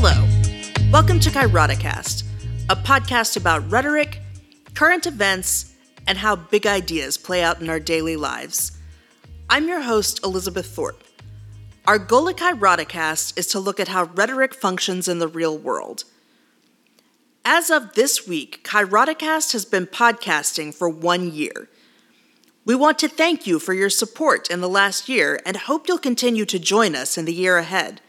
Hello. Welcome to Kairoticast, a podcast about rhetoric, current events, and how big ideas play out in our daily lives. I'm your host, Elizabeth Thorpe. Our goal at Kairoticast is to look at how rhetoric functions in the real world. As of this week, Kairoticast has been podcasting for one year. We want to thank you for your support in the last year and hope you'll continue to join us in the year ahead.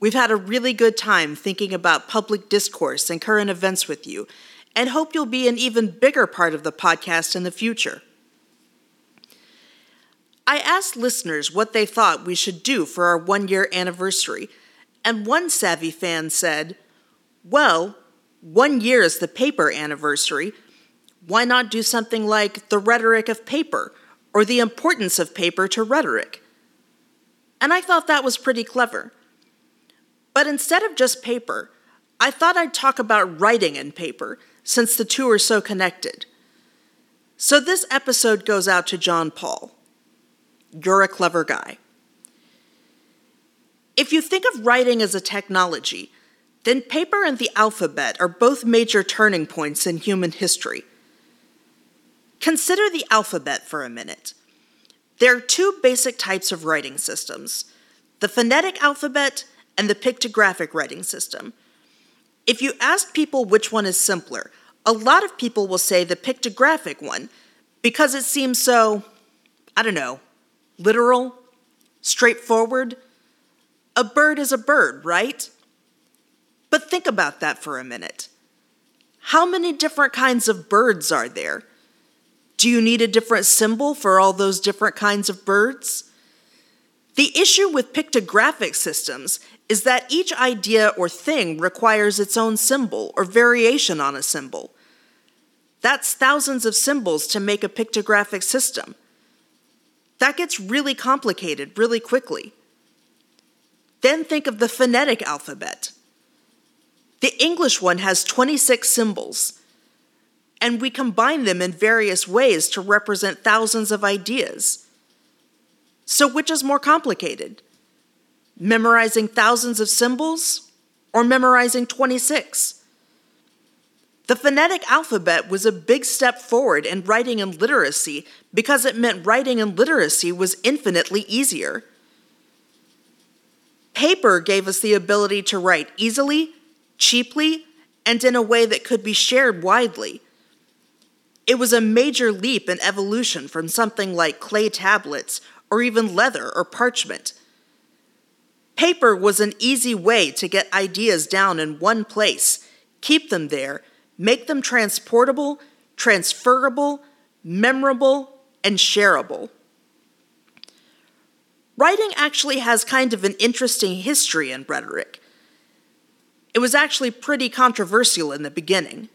We've had a really good time thinking about public discourse and current events with you, and hope you'll be an even bigger part of the podcast in the future. I asked listeners what they thought we should do for our one year anniversary, and one savvy fan said, Well, one year is the paper anniversary. Why not do something like the rhetoric of paper or the importance of paper to rhetoric? And I thought that was pretty clever. But instead of just paper, I thought I'd talk about writing and paper, since the two are so connected. So this episode goes out to John Paul. You're a clever guy. If you think of writing as a technology, then paper and the alphabet are both major turning points in human history. Consider the alphabet for a minute. There are two basic types of writing systems the phonetic alphabet and the pictographic writing system. If you ask people which one is simpler, a lot of people will say the pictographic one because it seems so, I don't know, literal, straightforward. A bird is a bird, right? But think about that for a minute. How many different kinds of birds are there? Do you need a different symbol for all those different kinds of birds? The issue with pictographic systems is that each idea or thing requires its own symbol or variation on a symbol. That's thousands of symbols to make a pictographic system. That gets really complicated really quickly. Then think of the phonetic alphabet. The English one has 26 symbols, and we combine them in various ways to represent thousands of ideas. So, which is more complicated? Memorizing thousands of symbols or memorizing 26? The phonetic alphabet was a big step forward in writing and literacy because it meant writing and literacy was infinitely easier. Paper gave us the ability to write easily, cheaply, and in a way that could be shared widely. It was a major leap in evolution from something like clay tablets or even leather or parchment Paper was an easy way to get ideas down in one place, keep them there, make them transportable, transferable, memorable, and shareable. Writing actually has kind of an interesting history in rhetoric. It was actually pretty controversial in the beginning.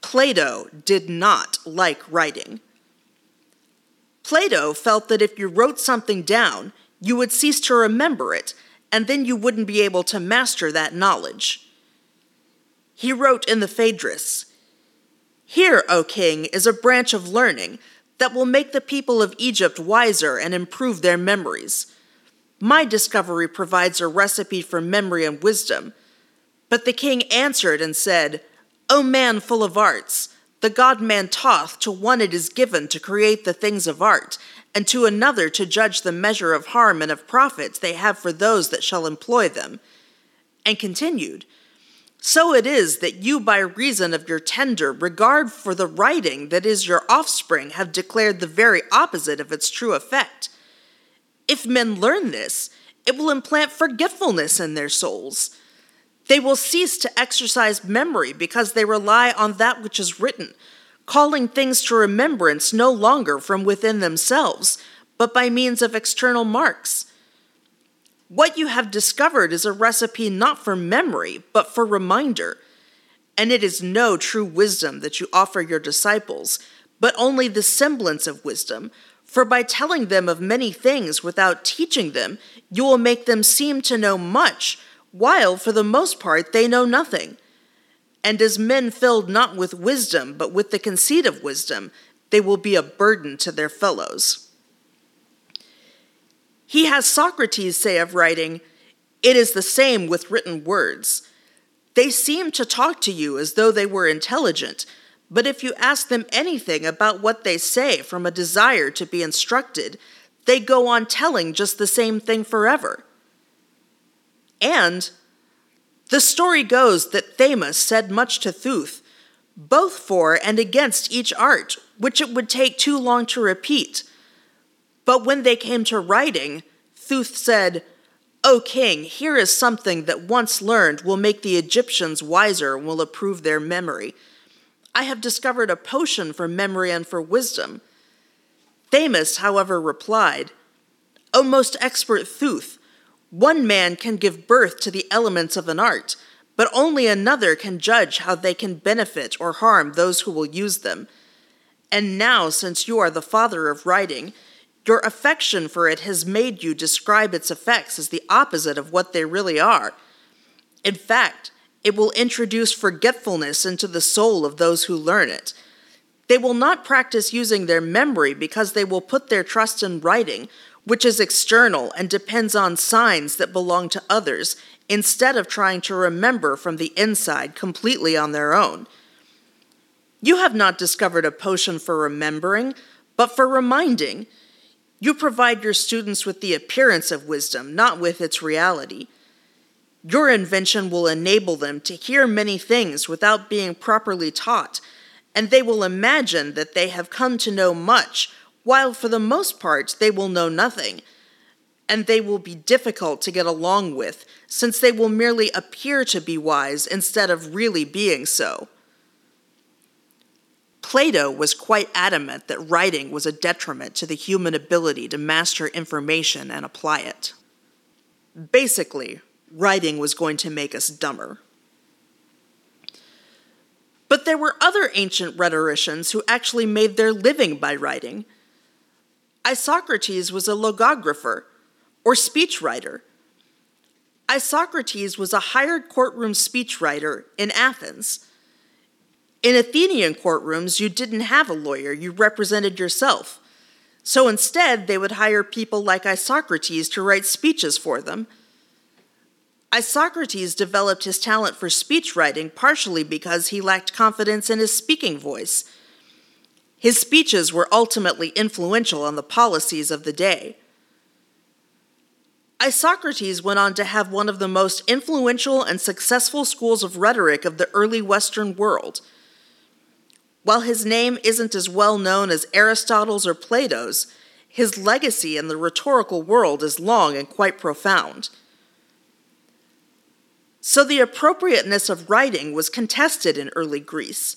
Plato did not like writing. Plato felt that if you wrote something down, you would cease to remember it, and then you wouldn't be able to master that knowledge. He wrote in the Phaedrus Here, O king, is a branch of learning that will make the people of Egypt wiser and improve their memories. My discovery provides a recipe for memory and wisdom. But the king answered and said, O man full of arts, the god man Thoth, to one it is given to create the things of art, and to another to judge the measure of harm and of profits they have for those that shall employ them. And continued, So it is that you, by reason of your tender regard for the writing that is your offspring, have declared the very opposite of its true effect. If men learn this, it will implant forgetfulness in their souls. They will cease to exercise memory because they rely on that which is written calling things to remembrance no longer from within themselves, but by means of external marks. What you have discovered is a recipe not for memory, but for reminder. And it is no true wisdom that you offer your disciples, but only the semblance of wisdom. For by telling them of many things without teaching them, you will make them seem to know much, while for the most part they know nothing. And as men filled not with wisdom, but with the conceit of wisdom, they will be a burden to their fellows. He has Socrates say of writing, It is the same with written words. They seem to talk to you as though they were intelligent, but if you ask them anything about what they say from a desire to be instructed, they go on telling just the same thing forever. And the story goes that Thamus said much to Theuth, both for and against each art, which it would take too long to repeat. But when they came to writing, Theuth said, O king, here is something that once learned will make the Egyptians wiser and will improve their memory. I have discovered a potion for memory and for wisdom. Thamus, however, replied, O most expert Theuth, one man can give birth to the elements of an art, but only another can judge how they can benefit or harm those who will use them. And now, since you are the father of writing, your affection for it has made you describe its effects as the opposite of what they really are. In fact, it will introduce forgetfulness into the soul of those who learn it. They will not practice using their memory because they will put their trust in writing, which is external and depends on signs that belong to others, instead of trying to remember from the inside completely on their own. You have not discovered a potion for remembering, but for reminding. You provide your students with the appearance of wisdom, not with its reality. Your invention will enable them to hear many things without being properly taught, and they will imagine that they have come to know much, while for the most part they will know nothing. And they will be difficult to get along with, since they will merely appear to be wise instead of really being so. Plato was quite adamant that writing was a detriment to the human ability to master information and apply it. Basically, writing was going to make us dumber. But there were other ancient rhetoricians who actually made their living by writing. Isocrates was a logographer, or speechwriter. Isocrates was a hired courtroom speechwriter in Athens. In Athenian courtrooms, you didn't have a lawyer, you represented yourself. So instead, they would hire people like Isocrates to write speeches for them. Isocrates developed his talent for speech writing partially because he lacked confidence in his speaking voice. His speeches were ultimately influential on the policies of the day. Isocrates went on to have one of the most influential and successful schools of rhetoric of the early Western world. While his name isn't as well known as Aristotle's or Plato's, his legacy in the rhetorical world is long and quite profound. So the appropriateness of writing was contested in early Greece.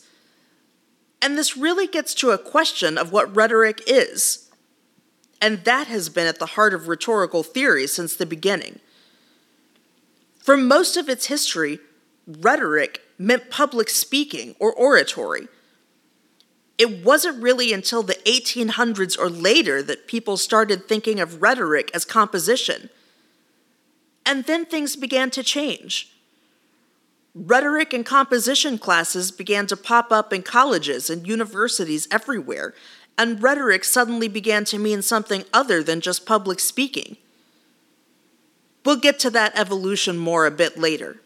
And this really gets to a question of what rhetoric is. And that has been at the heart of rhetorical theory since the beginning. For most of its history, rhetoric meant public speaking or oratory it wasn't really until the 1800s or later that people started thinking of rhetoric as composition. And then things began to change. Rhetoric and composition classes began to pop up in colleges and universities everywhere, and rhetoric suddenly began to mean something other than just public speaking. We'll get to that evolution more a bit later.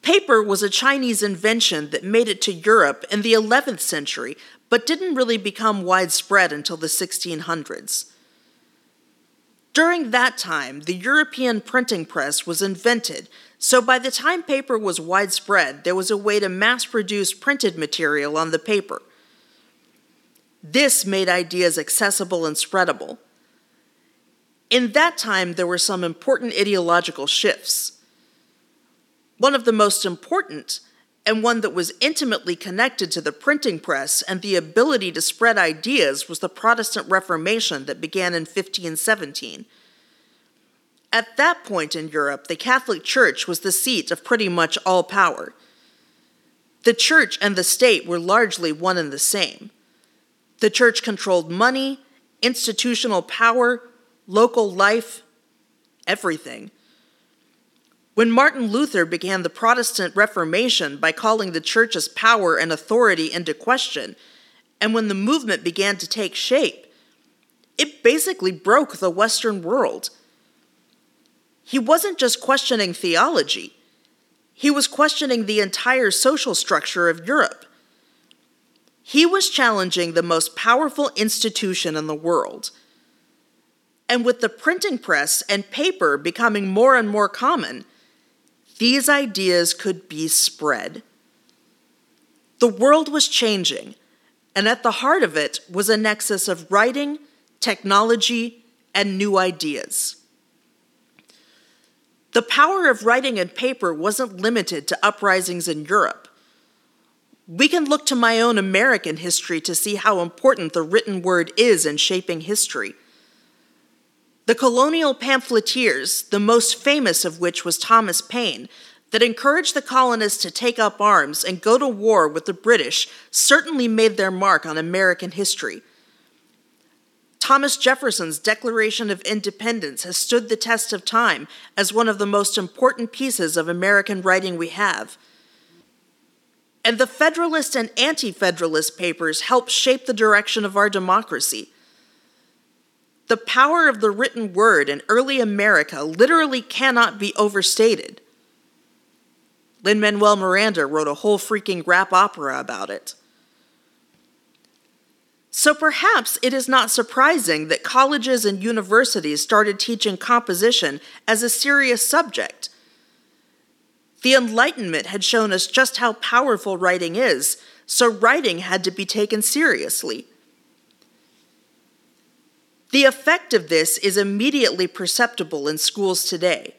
Paper was a Chinese invention that made it to Europe in the 11th century, but didn't really become widespread until the 1600s. During that time, the European printing press was invented, so by the time paper was widespread, there was a way to mass produce printed material on the paper. This made ideas accessible and spreadable. In that time, there were some important ideological shifts. One of the most important, and one that was intimately connected to the printing press and the ability to spread ideas, was the Protestant Reformation that began in 1517. At that point in Europe, the Catholic Church was the seat of pretty much all power. The church and the state were largely one and the same. The church controlled money, institutional power, local life, everything. When Martin Luther began the Protestant Reformation by calling the church's power and authority into question, and when the movement began to take shape, it basically broke the Western world. he wasn't just questioning theology, he was questioning the entire social structure of Europe. He was challenging the most powerful institution in the world. And with the printing press and paper becoming more and more common, these ideas could be spread. The world was changing, and at the heart of it was a nexus of writing, technology, and new ideas. The power of writing and paper wasn't limited to uprisings in Europe. We can look to my own American history to see how important the written word is in shaping history. The colonial pamphleteers, the most famous of which was Thomas Paine, that encouraged the colonists to take up arms and go to war with the British, certainly made their mark on American history. Thomas Jefferson's Declaration of Independence has stood the test of time as one of the most important pieces of American writing we have. And the Federalist and Anti Federalist papers helped shape the direction of our democracy. The power of the written word in early America literally cannot be overstated. Lin Manuel Miranda wrote a whole freaking rap opera about it. So perhaps it is not surprising that colleges and universities started teaching composition as a serious subject. The Enlightenment had shown us just how powerful writing is, so writing had to be taken seriously. The effect of this is immediately perceptible in schools today.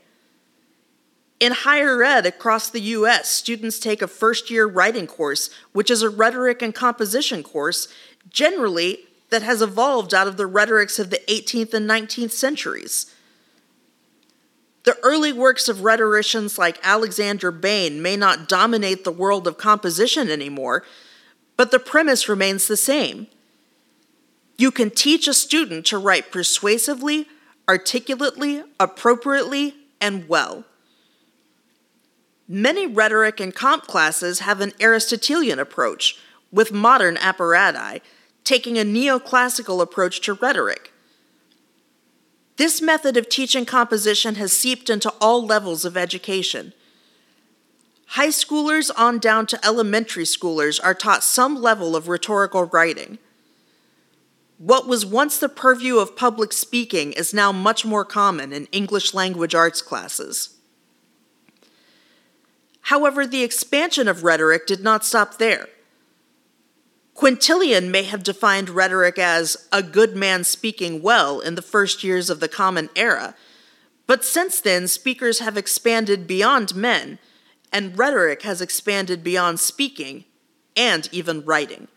In higher ed across the US, students take a first year writing course, which is a rhetoric and composition course, generally that has evolved out of the rhetorics of the 18th and 19th centuries. The early works of rhetoricians like Alexander Bain may not dominate the world of composition anymore, but the premise remains the same. You can teach a student to write persuasively, articulately, appropriately, and well. Many rhetoric and comp classes have an Aristotelian approach with modern apparati taking a neoclassical approach to rhetoric. This method of teaching composition has seeped into all levels of education. High schoolers on down to elementary schoolers are taught some level of rhetorical writing. What was once the purview of public speaking is now much more common in English language arts classes. However, the expansion of rhetoric did not stop there. Quintilian may have defined rhetoric as a good man speaking well in the first years of the Common Era, but since then, speakers have expanded beyond men, and rhetoric has expanded beyond speaking and even writing.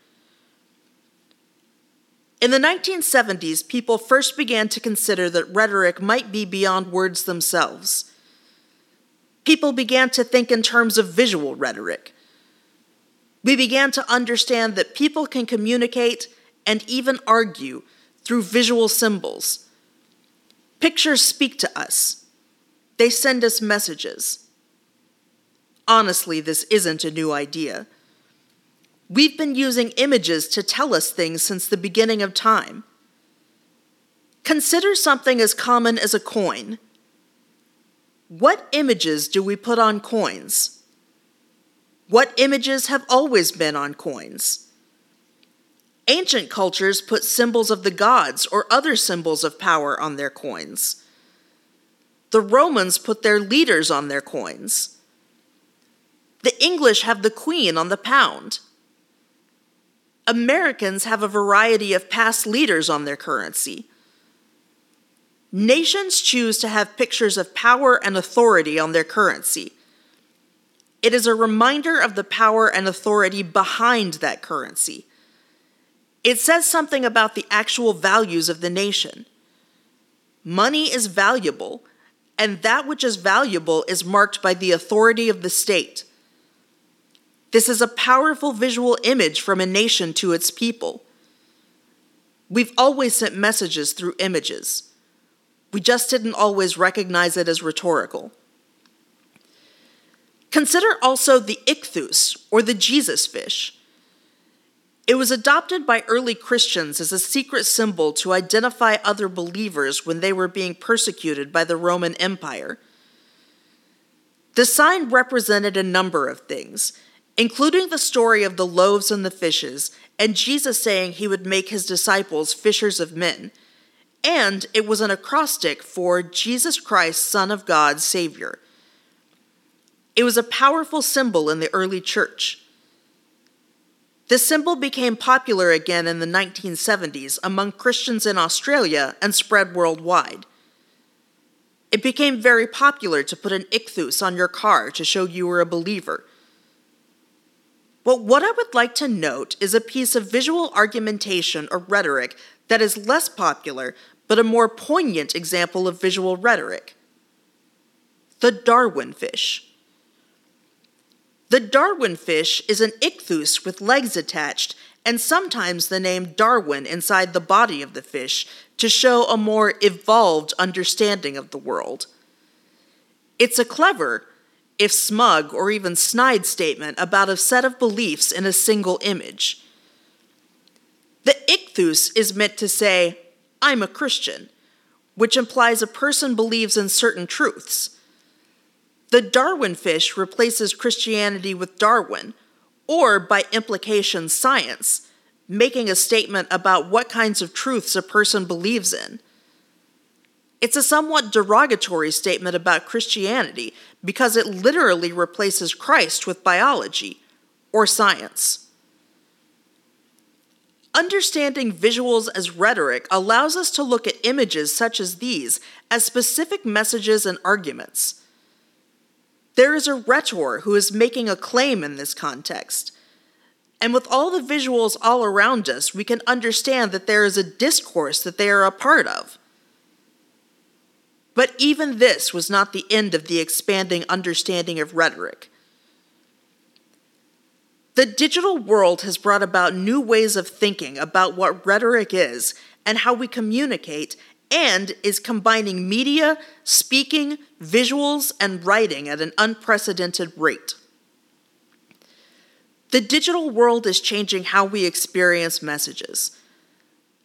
In the 1970s, people first began to consider that rhetoric might be beyond words themselves. People began to think in terms of visual rhetoric we began to understand that people can communicate and even argue through visual symbols. Pictures speak to us, they send us messages. Honestly, this isn't a new idea. We've been using images to tell us things since the beginning of time. Consider something as common as a coin. What images do we put on coins? What images have always been on coins? Ancient cultures put symbols of the gods or other symbols of power on their coins. The Romans put their leaders on their coins. The English have the queen on the pound. Americans have a variety of past leaders on their currency. Nations choose to have pictures of power and authority on their currency. It is a reminder of the power and authority behind that currency. It says something about the actual values of the nation. Money is valuable, and that which is valuable is marked by the authority of the state. This is a powerful visual image from a nation to its people. We've always sent messages through images. We just didn't always recognize it as rhetorical. Consider also the ichthus, or the Jesus fish. It was adopted by early Christians as a secret symbol to identify other believers when they were being persecuted by the Roman Empire. The sign represented a number of things, including the story of the loaves and the fishes, and Jesus saying he would make his disciples fishers of men. And it was an acrostic for Jesus Christ, Son of God, Savior. It was a powerful symbol in the early church. This symbol became popular again in the 1970s among Christians in Australia and spread worldwide. It became very popular to put an ichthus on your car to show you were a believer. But what I would like to note is a piece of visual argumentation or rhetoric that is less popular but a more poignant example of visual rhetoric the Darwin fish. The Darwin fish is an ichthus with legs attached and sometimes the name Darwin inside the body of the fish to show a more evolved understanding of the world. It's a clever, if smug or even snide statement about a set of beliefs in a single image. The ichthus is meant to say, I'm a Christian, which implies a person believes in certain truths. The Darwin fish replaces Christianity with Darwin, or by implication, science, making a statement about what kinds of truths a person believes in. It's a somewhat derogatory statement about Christianity because it literally replaces Christ with biology or science. Understanding visuals as rhetoric allows us to look at images such as these as specific messages and arguments. There is a rhetor who is making a claim in this context. And with all the visuals all around us, we can understand that there is a discourse that they are a part of. But even this was not the end of the expanding understanding of rhetoric. The digital world has brought about new ways of thinking about what rhetoric is and how we communicate, and is combining media, speaking, visuals, and writing at an unprecedented rate. The digital world is changing how we experience messages,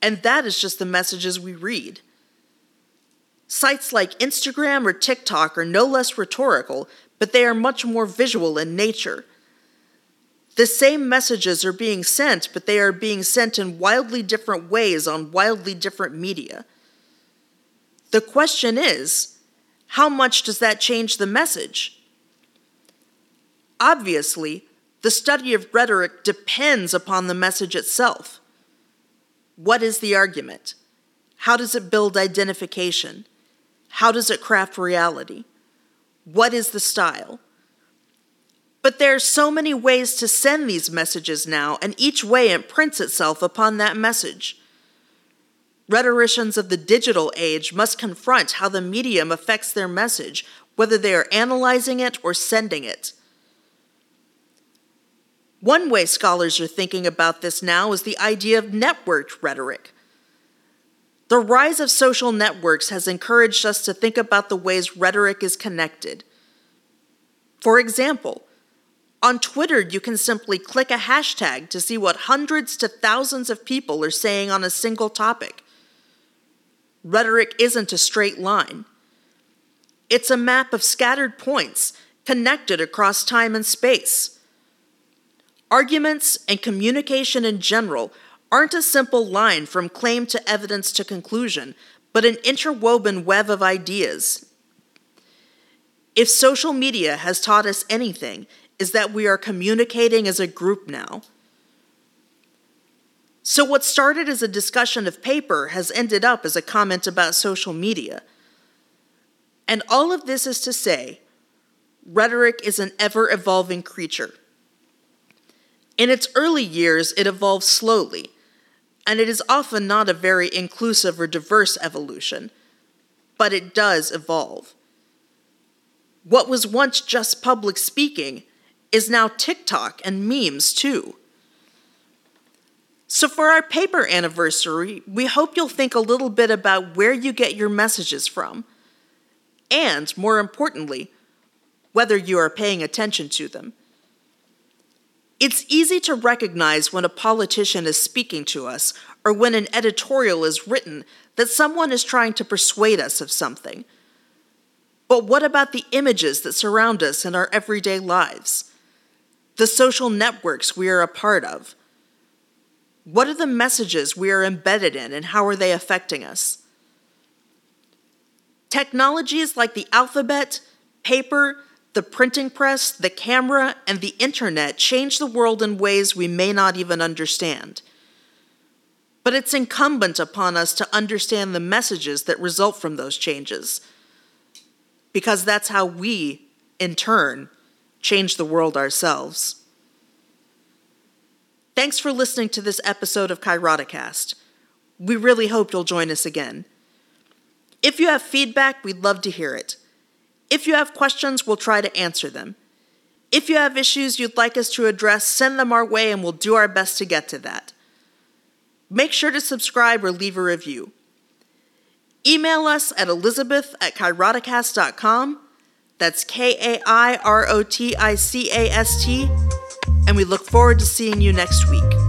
and that is just the messages we read. Sites like Instagram or TikTok are no less rhetorical, but they are much more visual in nature. The same messages are being sent, but they are being sent in wildly different ways on wildly different media. The question is how much does that change the message? Obviously, the study of rhetoric depends upon the message itself. What is the argument? How does it build identification? How does it craft reality? What is the style? But there are so many ways to send these messages now, and each way imprints itself upon that message. Rhetoricians of the digital age must confront how the medium affects their message, whether they are analyzing it or sending it. One way scholars are thinking about this now is the idea of networked rhetoric. The rise of social networks has encouraged us to think about the ways rhetoric is connected. For example, on Twitter, you can simply click a hashtag to see what hundreds to thousands of people are saying on a single topic. Rhetoric isn't a straight line, it's a map of scattered points connected across time and space. Arguments and communication in general aren't a simple line from claim to evidence to conclusion, but an interwoven web of ideas. If social media has taught us anything, is that we are communicating as a group now. So, what started as a discussion of paper has ended up as a comment about social media. And all of this is to say, rhetoric is an ever evolving creature. In its early years, it evolved slowly, and it is often not a very inclusive or diverse evolution, but it does evolve. What was once just public speaking is now TikTok and memes too. So, for our paper anniversary, we hope you'll think a little bit about where you get your messages from, and more importantly, whether you are paying attention to them. It's easy to recognize when a politician is speaking to us or when an editorial is written that someone is trying to persuade us of something. But what about the images that surround us in our everyday lives? The social networks we are a part of? What are the messages we are embedded in and how are they affecting us? Technologies like the alphabet, paper, the printing press, the camera, and the internet change the world in ways we may not even understand. But it's incumbent upon us to understand the messages that result from those changes, because that's how we, in turn, change the world ourselves. Thanks for listening to this episode of Kairoticast. We really hope you'll join us again. If you have feedback, we'd love to hear it. If you have questions, we'll try to answer them. If you have issues you'd like us to address, send them our way and we'll do our best to get to that. Make sure to subscribe or leave a review. Email us at elizabeth at kairoticast.com. That's K A I R O T I C A S T. And we look forward to seeing you next week.